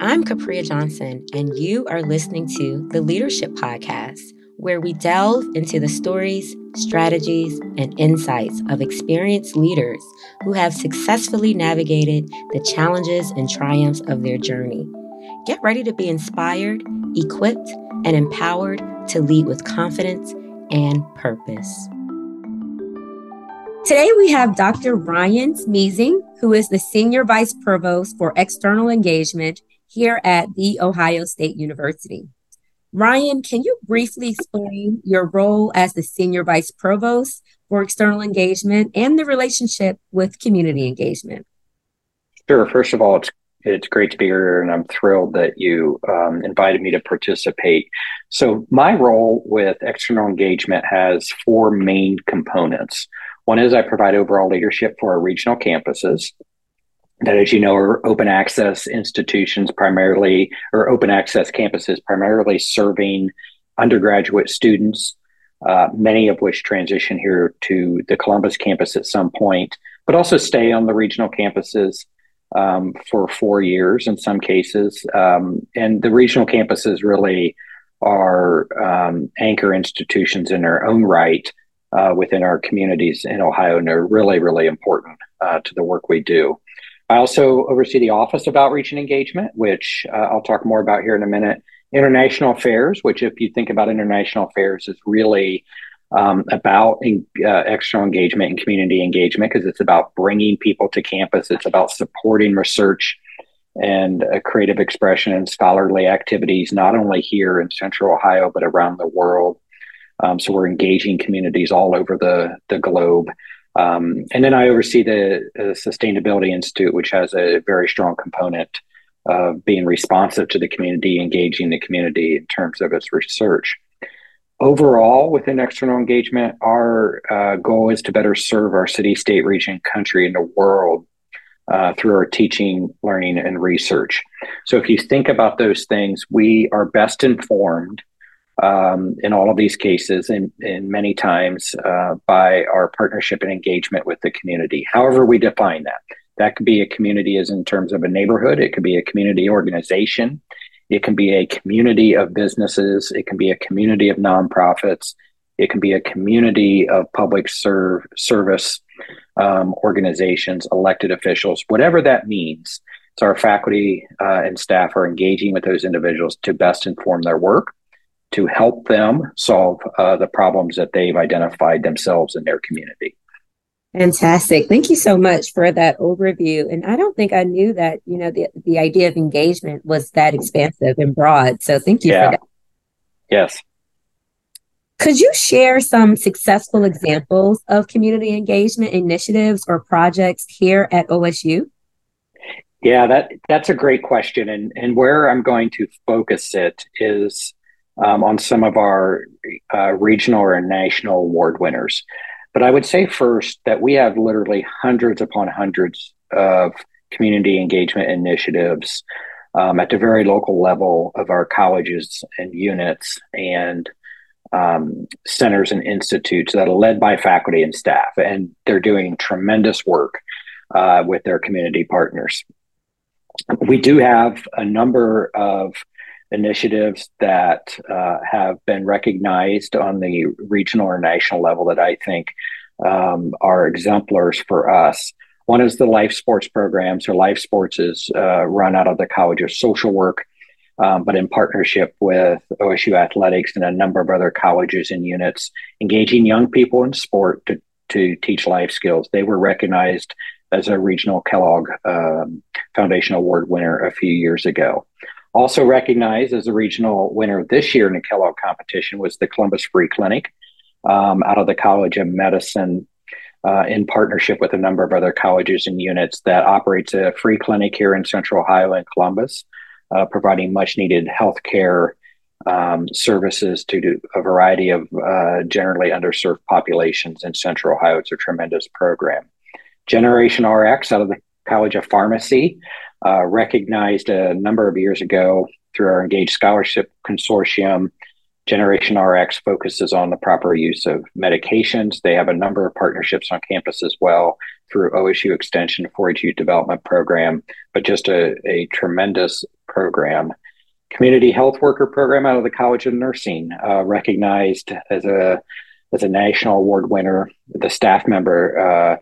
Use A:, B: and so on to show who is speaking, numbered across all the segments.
A: I'm Capria Johnson, and you are listening to the Leadership Podcast, where we delve into the stories, strategies, and insights of experienced leaders who have successfully navigated the challenges and triumphs of their journey. Get ready to be inspired, equipped, and empowered to lead with confidence and purpose. Today we have Dr. Ryan Schmiesing, who is the Senior Vice Provost for External Engagement here at The Ohio State University. Ryan, can you briefly explain your role as the Senior Vice Provost for External Engagement and the relationship with community engagement?
B: Sure. First of all, it's it's great to be here, and I'm thrilled that you um, invited me to participate. So, my role with external engagement has four main components. One is I provide overall leadership for our regional campuses that, as you know, are open access institutions primarily, or open access campuses primarily serving undergraduate students, uh, many of which transition here to the Columbus campus at some point, but also stay on the regional campuses um, for four years in some cases. Um, and the regional campuses really are um, anchor institutions in their own right uh, within our communities in Ohio, and they're really, really important uh, to the work we do. I also oversee the Office of Outreach and Engagement, which uh, I'll talk more about here in a minute. International Affairs, which, if you think about international affairs, is really um, about in, uh, external engagement and community engagement because it's about bringing people to campus. It's about supporting research and uh, creative expression and scholarly activities, not only here in Central Ohio, but around the world. Um, so we're engaging communities all over the, the globe. Um, and then I oversee the, Sustainability Institute, which has a very strong component of being responsive to the community, engaging the community in terms of its research. Overall, within external engagement, our uh, goal is to better serve our city, state, region, country, and the world uh, through our teaching, learning, and research. So, if you think about those things, we are best informed um, in all of these cases, and, many times uh, by our partnership and engagement with the community. However, we define that. That could be a community as in terms of a neighborhood, it could be a community organization, it can be a community of businesses, it can be a community of nonprofits, it can be a community of public serve, service um, organizations, elected officials, whatever that means. So our faculty uh, and staff are engaging with those individuals to best inform their work to help them solve uh, the problems that they've identified themselves in their community.
A: Fantastic. Thank you so much for that overview. And I don't think I knew that, you know, the, the idea of engagement was that expansive and broad. So thank you yeah. for that.
B: Yes.
A: Could you share some successful examples of community engagement initiatives or projects here at OSU?
B: Yeah, that that's a great question. And and where I'm going to focus it is um, on some of our uh, regional or national award winners. But I would say first that we have literally hundreds upon hundreds of community engagement initiatives um, at the very local level of our colleges and units and um, centers and institutes that are led by faculty and staff. And they're doing tremendous work uh, with their community partners. We do have a number of initiatives that uh, have been recognized on the regional or national level that I think um, are exemplars for us. One is the life sports program. So, life sports is uh, run out of the College of Social Work, um, but in partnership with OSU Athletics and a number of other colleges and units, engaging young people in sport to, to teach life skills. They were recognized as a regional Kellogg um, Foundation Award winner a few years ago. Also recognized as a regional winner this year in the Kellogg competition was the Columbus Free Clinic um, out of the College of Medicine uh, in partnership with a number of other colleges and units that operates a free clinic here in Central Ohio and Columbus, uh, providing much needed healthcare um, services to a variety of uh, generally underserved populations in Central Ohio. It's a tremendous program. Generation RX out of the College of Pharmacy uh, recognized a number of years ago through our Engaged Scholarship Consortium. Generation RX focuses on the proper use of medications. They have a number of partnerships on campus as well through OSU Extension 4 H Development Program, but just a, a tremendous program. Community health worker program out of the College of Nursing, uh, recognized as a as a national award winner. The staff member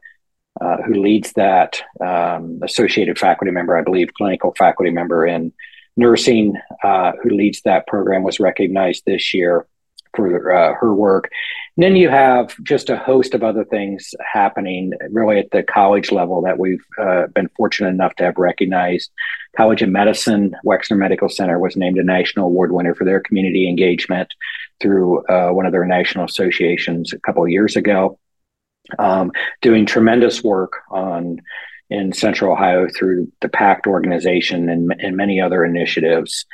B: uh, who leads that um, associated faculty member, I believe, clinical faculty member in nursing, uh, who leads that program, was recognized this year for uh, her work. And then you have just a host of other things happening really at the college level that we've uh, been fortunate enough to have recognized. College of Medicine, Wexner Medical Center was named a national award winner for their community engagement through uh, one of their national associations a couple of years ago. Um, doing tremendous work on in Central Ohio through the PACT organization and, and many other initiatives.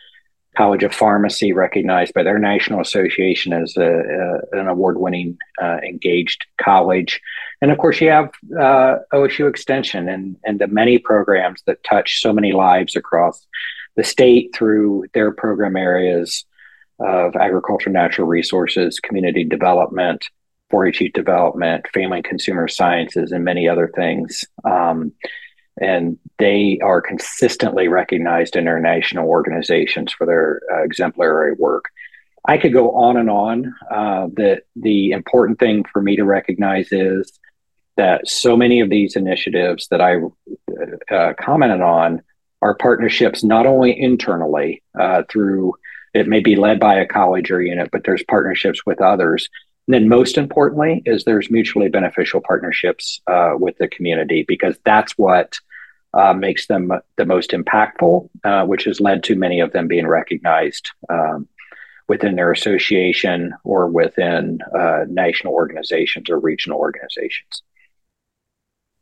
B: College of Pharmacy, recognized by their national association as a, a, an award winning uh, engaged college. And of course, you have uh, OSU Extension and, and the many programs that touch so many lives across the state through their program areas of agriculture, natural resources, community development, 4-H youth development, family and consumer sciences, and many other things. Um, and they are consistently recognized in international organizations for their uh, exemplary work. I could go on and on. Uh, the the important thing for me to recognize is that so many of these initiatives that I uh, commented on are partnerships not only internally uh, through it may be led by a college or unit, but there's partnerships with others. And then, most importantly, is there's mutually beneficial partnerships uh, with the community because that's what uh, makes them the most impactful, uh, which has led to many of them being recognized um, within their association or within uh, national organizations or regional organizations.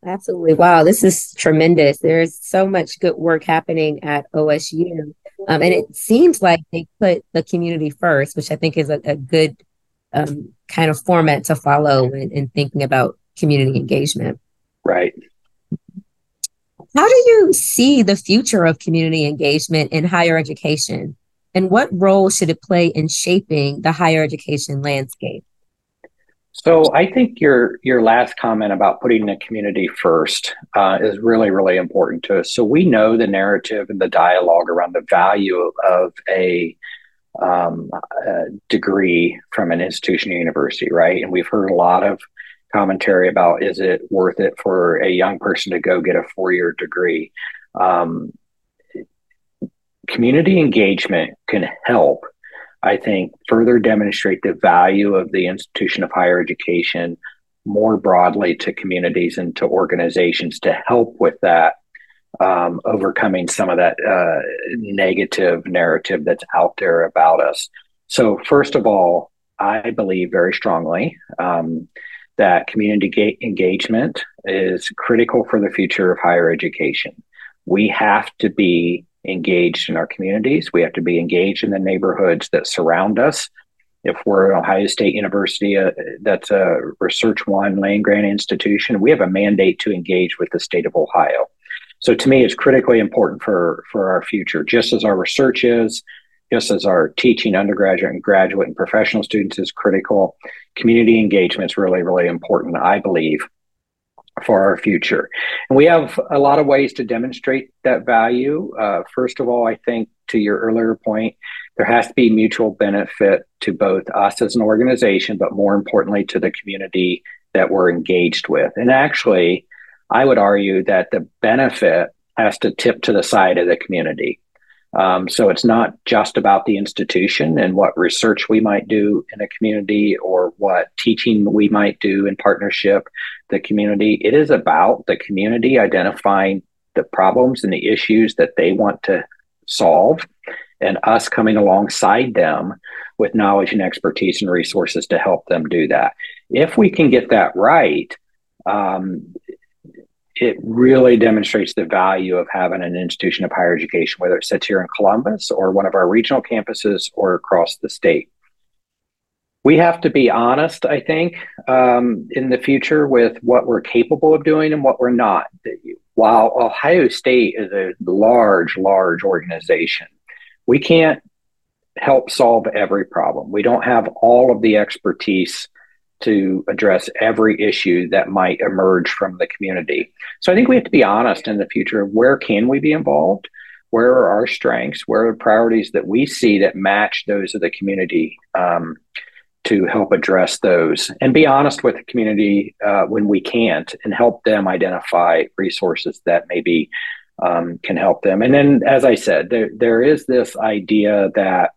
A: Absolutely. Wow, this is tremendous. There's so much good work happening at OSU. Um, and it seems like they put the community first, which I think is a, a good um, kind of format to follow in, in thinking about community engagement.
B: Right.
A: How do you see the future of community engagement in higher education? And what role should it play in shaping the higher education landscape?
B: So I think your your last comment about putting the community first uh, is really really important to us. So we know the narrative and the dialogue around the value of a, um, a degree from an institution or university, right? And we've heard a lot of commentary about is it worth it for a young person to go get a four year degree. Um, community engagement can help, I think, further demonstrate the value of the institution of higher education more broadly to communities and to organizations to help with that. Um, overcoming some of that uh, negative narrative that's out there about us. So, first of all, I believe very strongly um, that community ga- engagement is critical for the future of higher education. We have to be engaged in our communities. We have to be engaged in the neighborhoods that surround us. If we're an Ohio State University, uh, that's a Research One land grant institution, we have a mandate to engage with the state of Ohio. So to me, it's critically important for, for our future, just as our research is, just as our teaching undergraduate and graduate and professional students is critical, community engagement is really, really important, I believe, for our future. And we have a lot of ways to demonstrate that value. Uh, first of all, I think to your earlier point, there has to be mutual benefit to both us as an organization, but more importantly to the community that we're engaged with. And actually, I would argue that the benefit has to tip to the side of the community. Um, so it's not just about the institution and what research we might do in a community or what teaching we might do in partnership the community. It is about the community identifying the problems and the issues that they want to solve and us coming alongside them with knowledge and expertise and resources to help them do that. If we can get that right, um, it really demonstrates the value of having an institution of higher education, whether it sits here in Columbus or one of our regional campuses or across the state. We have to be honest, I think, um, in the future with what we're capable of doing and what we're not. While Ohio State is a large, large organization, we can't help solve every problem. We don't have all of the expertise to address every issue that might emerge from the community. So I think we have to be honest in the future of where can we be involved, where are our strengths? Where are the priorities that we see that match those of the community um, to help address those? And be honest with the community uh, when we can't and help them identify resources that maybe um, can help them. And then, as I said, there, there is this idea that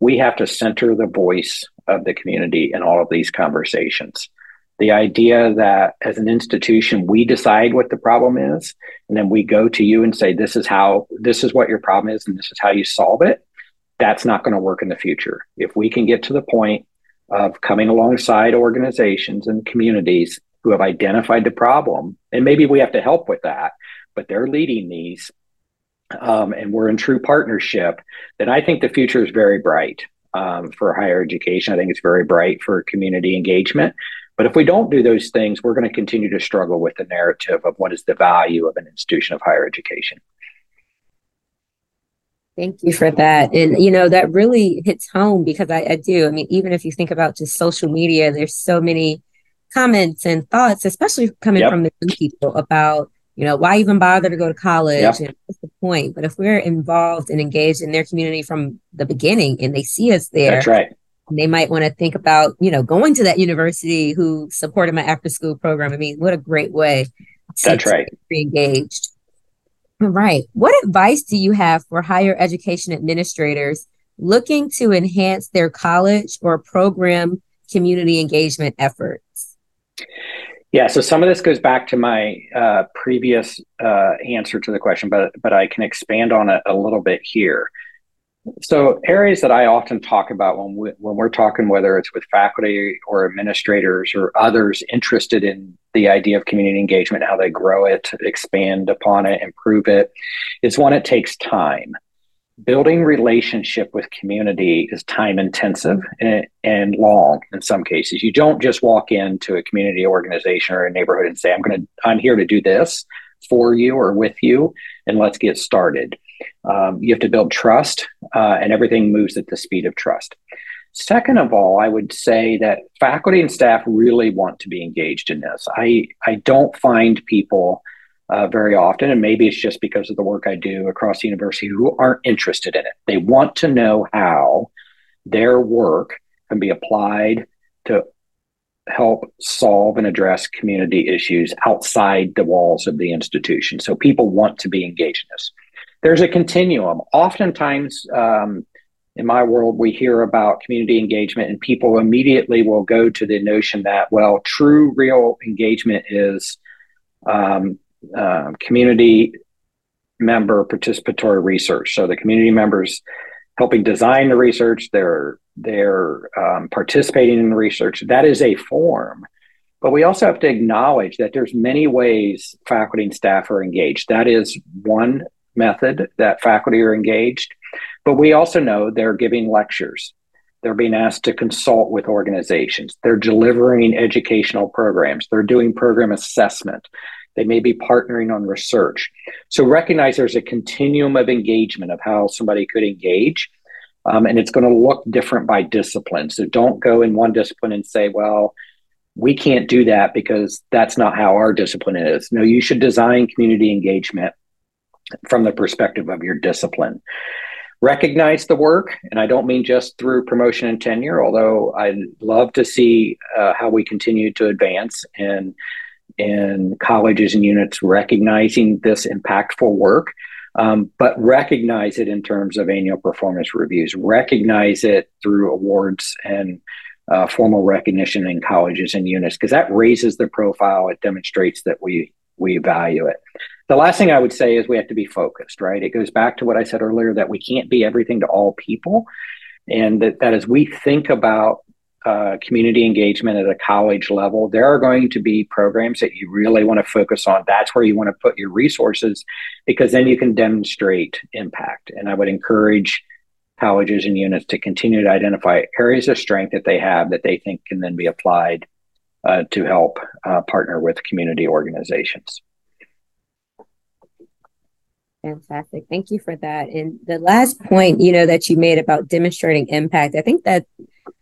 B: we have to center the voice of the community in all of these conversations. The idea that as an institution we decide what the problem is and then we go to you and say this is how this is what your problem is and this is how you solve it that's not going to work in the future. If we can get to the point of coming alongside organizations and communities who have identified the problem and maybe we have to help with that but they're leading these um, and we're in true partnership then i think the future is very bright um, for higher education i think it's very bright for community engagement but if we don't do those things, we're going to continue to struggle with the narrative of what is the value of an institution of higher education.
A: Thank you for that. And, you know, that really hits home because I, I, do. I mean, even if you think about just social media, there's so many comments and thoughts, especially coming yep. from the young people about, you know, why even bother to go to college yep. and what's the point? But if we're involved and engaged in their community from the beginning and they see us there,
B: that's right
A: they might want to think about, you know, going to that university who supported my after school program. I mean, what a great way
B: to, That's right.
A: be engaged. All right. What advice do you have for higher education administrators looking to enhance their college or program community engagement efforts?
B: Yeah, so some of this goes back to my uh, previous uh, answer to the question, but but I can expand on it a little bit here. So areas that I often talk about when we, when we're talking, whether it's with faculty or administrators or others interested in the idea of community engagement, how they grow it, expand upon it, improve it, is one it takes time. Building relationship with community is time intensive and, and long in some cases. You don't just walk into a community organization or a neighborhood and say, "I'm going to, I'm here to do this for you or with you, and let's get started." Um, you have to build trust, uh, and everything moves at the speed of trust. Second of all, I would say that faculty and staff really want to be engaged in this. I, I don't find people uh, very often, and maybe it's just because of the work I do across the university, who aren't interested in it. They want to know how their work can be applied to help solve and address community issues outside the walls of the institution. So people want to be engaged in this there's a continuum. Oftentimes, um, in my world, we hear about community engagement, and people immediately will go to the notion that, well, true, real engagement is um, uh, community member participatory research. So the community members helping design the research, they're they're um, participating in the research. That is a form, but we also have to acknowledge that there's many ways faculty and staff are engaged. That is one method that faculty are engaged. But we also know they're giving lectures. They're being asked to consult with organizations. They're delivering educational programs. They're doing program assessment. They may be partnering on research. So recognize there's a continuum of engagement of how somebody could engage. Um, and it's going to look different by discipline. So don't go in one discipline and say, well, we can't do that because that's not how our discipline is. No, you should design community engagement from the perspective of your discipline. Recognize the work, and I don't mean just through promotion and tenure, although I'd love to see uh, how we continue to advance in, in colleges and units recognizing this impactful work. Um, but recognize it in terms of annual performance reviews, recognize it through awards and uh, formal recognition in colleges and units, because that raises the profile. It demonstrates that we we value it. The last thing I would say is we have to be focused, right? It goes back to what I said earlier that we can't be everything to all people. And that, that as we think about uh, community engagement at a college level, there are going to be programs that you really want to focus on. That's where you want to put your resources because then you can demonstrate impact. And I would encourage colleges and units to continue to identify areas of strength that they have that they think can then be applied uh, to help uh, partner with community organizations.
A: Fantastic. Thank you for that. And the last point, you know, that you made about demonstrating impact, I think that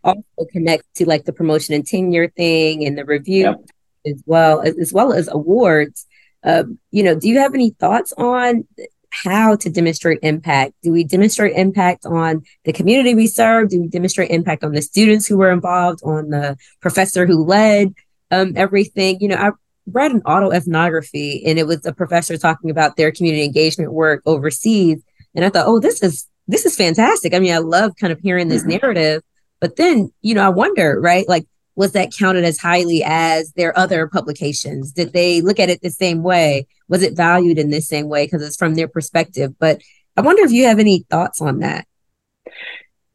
A: also connects to like the promotion and tenure thing and the review yep. as well, as, as well as awards. Uh, you know, do you have any thoughts on how to demonstrate impact. Do we demonstrate impact on the community we serve? Do we demonstrate impact on the students who were involved, on the professor who led um, everything? You know, I read an autoethnography and it was a professor talking about their community engagement work overseas. And I thought, oh, this is this is fantastic. I mean, I love kind of hearing this mm-hmm. narrative. But then, you know, I wonder, right? Like, was that counted as highly as their other publications? Did they look at it the same way? Was it valued in the same way because it's from their perspective? But I wonder if you have any thoughts on that.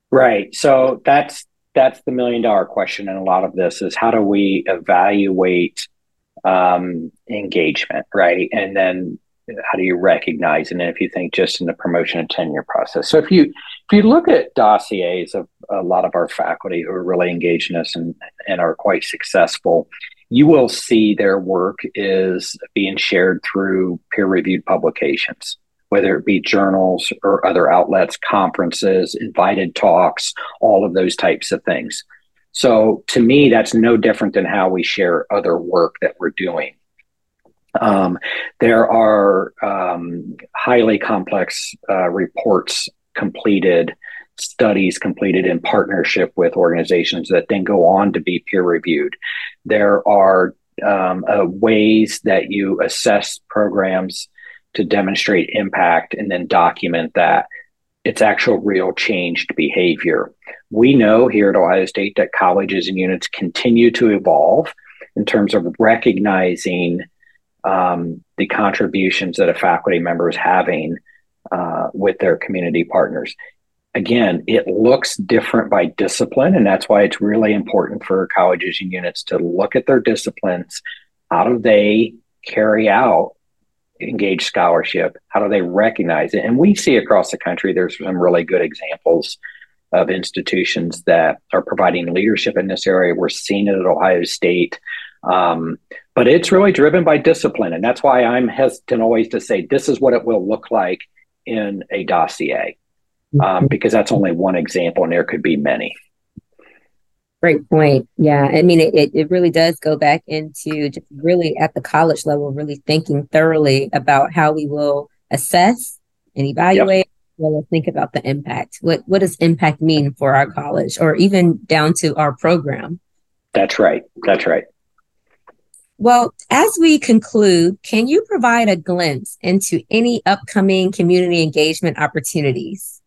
B: Right. So that's that's the million dollar question in a lot of this is how do we evaluate um, engagement, right? And then how do you recognize and if you think just in the promotion and tenure process. So if you if you look at dossiers of a lot of our faculty who are really engaged in this and, and are quite successful you will see their work is being shared through peer-reviewed publications whether it be journals or other outlets conferences invited talks all of those types of things. So to me that's no different than how we share other work that we're doing um, there are um, highly complex uh, reports completed, studies completed in partnership with organizations that then go on to be peer reviewed. There are um, uh, ways that you assess programs to demonstrate impact and then document that it's actual real changed behavior. We know here at Ohio State that colleges and units continue to evolve in terms of recognizing um, the contributions that a faculty member is having uh, with their community partners. Again, it looks different by discipline, and that's why it's really important for colleges and units to look at their disciplines. How do they carry out engaged scholarship? How do they recognize it? And we see across the country, there's some really good examples of institutions that are providing leadership in this area. We're seeing it at Ohio State. Um, but it's really driven by discipline. And that's why I'm hesitant always to say this is what it will look like in a dossier, um, mm-hmm. because that's only one example and there could be many.
A: Great point. Yeah. I mean, it, it really does go back into just really at the college level, really thinking thoroughly about how we will assess and evaluate. Yep. Well, think about the impact. What what does impact mean for our college, or even down to our program?
B: That's right. That's right.
A: Well, as we conclude, can you provide a glimpse into any upcoming community engagement opportunities?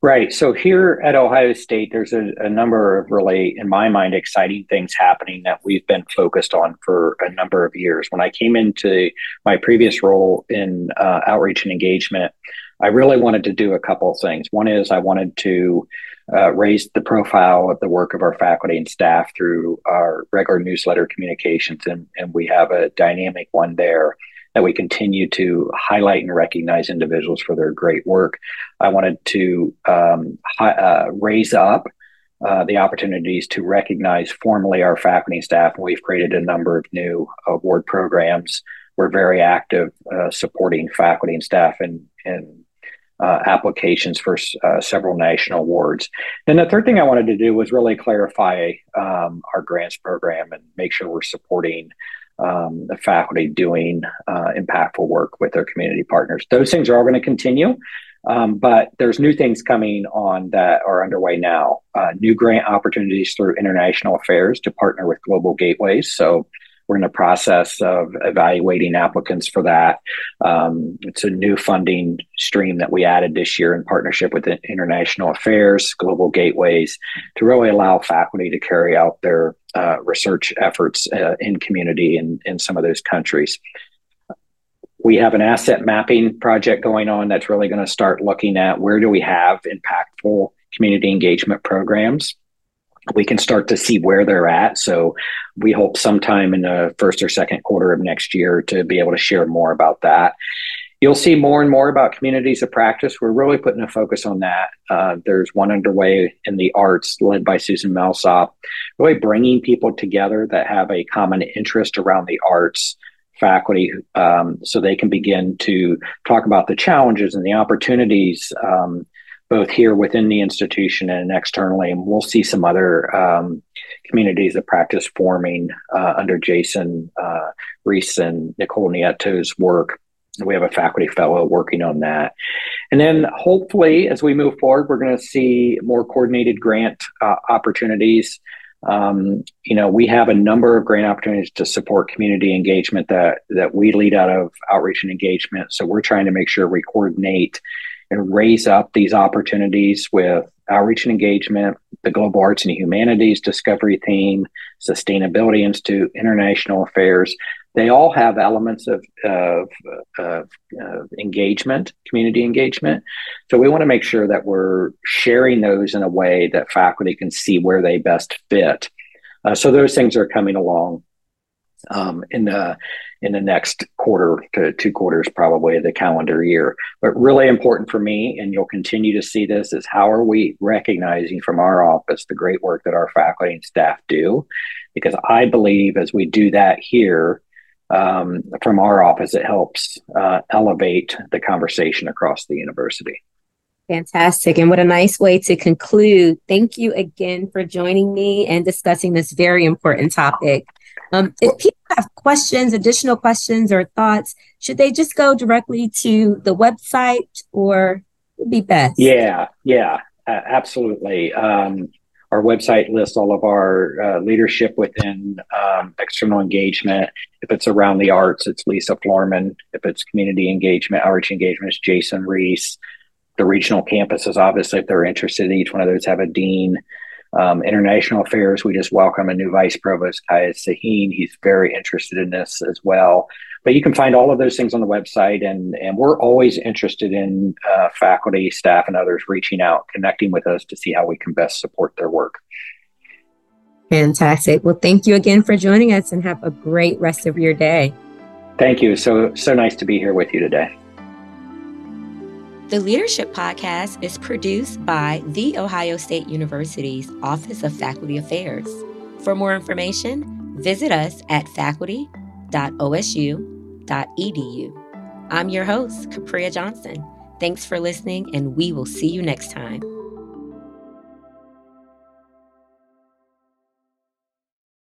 B: Right. So here at Ohio State, there's a, a, number of really, in my mind, exciting things happening that we've been focused on for a number of years. When I came into my previous role in uh, outreach and engagement, I really wanted to do a couple of things. One is I wanted to uh, raise the profile of the work of our faculty and staff through our regular newsletter communications, and, and we have a dynamic one there that we continue to highlight and recognize individuals for their great work. I wanted to um, hi, uh, raise up uh, the opportunities to recognize formally our faculty and staff, and we've created a number of new award programs. We're very active uh, supporting faculty and staff in, in uh, applications for uh, several national awards. Then the third thing I wanted to do was really clarify um, our grants program and make sure we're supporting um, the faculty doing uh, impactful work with their community partners. Those things are all going to continue. Um, but there's new things coming on that are underway now. Uh, new grant opportunities through international affairs to partner with global gateways. So we're in the process of evaluating applicants for that. Um, it's a new funding stream that we added this year in partnership with International Affairs, Global Gateways, to really allow faculty to carry out their uh, research efforts uh, in community in, in some of those countries. We have an asset mapping project going on that's really going to start looking at where do we have impactful community engagement programs we can start to see where they're at. So we hope sometime in the first or second quarter of next year to be able to share more about that. You'll see more and more about communities of practice. We're really putting a focus on that. Uh, there's one underway in the arts led by Susan Melsop, really bringing people together that have a common interest around the arts faculty um, so they can begin to talk about the challenges and the opportunities um, both here within the institution and externally. And we'll see some other um, communities of practice forming uh, under Jason uh, Reese and Nicole Nieto's work we have a faculty fellow working on that. And then hopefully, as we move forward, we're going to see more coordinated grant uh, opportunities. Um, you know, we have a number of grant opportunities to support community engagement that that we lead out of outreach and engagement. So we're trying to make sure we coordinate and raise up these opportunities with outreach and engagement, the Global Arts and Humanities Discovery Theme, Sustainability Institute, International Affairs. They all have elements of, of, of, of engagement, community engagement. So we want to make sure that we're sharing those in a way that faculty can see where they best fit. Uh, so those things are coming along um, in the in the next quarter to two quarters probably of the calendar year but really important for me and you'll continue to see this is how are we recognizing from our office the great work that our faculty and staff do because i believe as we do that here um, from our office it helps uh, elevate the conversation across the university
A: Fantastic. And what a nice way to conclude. Thank you again for joining me and discussing this very important topic. Um, if people have questions, additional questions or thoughts, should they just go directly to the website or would be best?
B: Yeah, yeah, uh, absolutely. Um, our website lists all of our uh, leadership within um, external engagement. If it's around the arts, it's Lisa Florman. If it's community engagement, outreach engagement, it's Jason Reese. The regional campuses, obviously, if they're interested, each one of those have a dean. Um, international affairs, we just welcome a new vice provost, Kaya Sahin. He's very interested in this as well. But you can find all of those things on the website, and and we're always interested in uh, faculty, staff, and others reaching out, connecting with us to see how we can best support their work.
A: Fantastic. Well, thank you again for joining us, and have a great rest of your day.
B: Thank you. So so nice to be here with you today.
A: The Leadership Podcast is produced by The Ohio State University's Office of Faculty Affairs. For more information, visit us at faculty.osu.edu. I'm your host, Capria Johnson. Thanks for listening, and we will see you next time.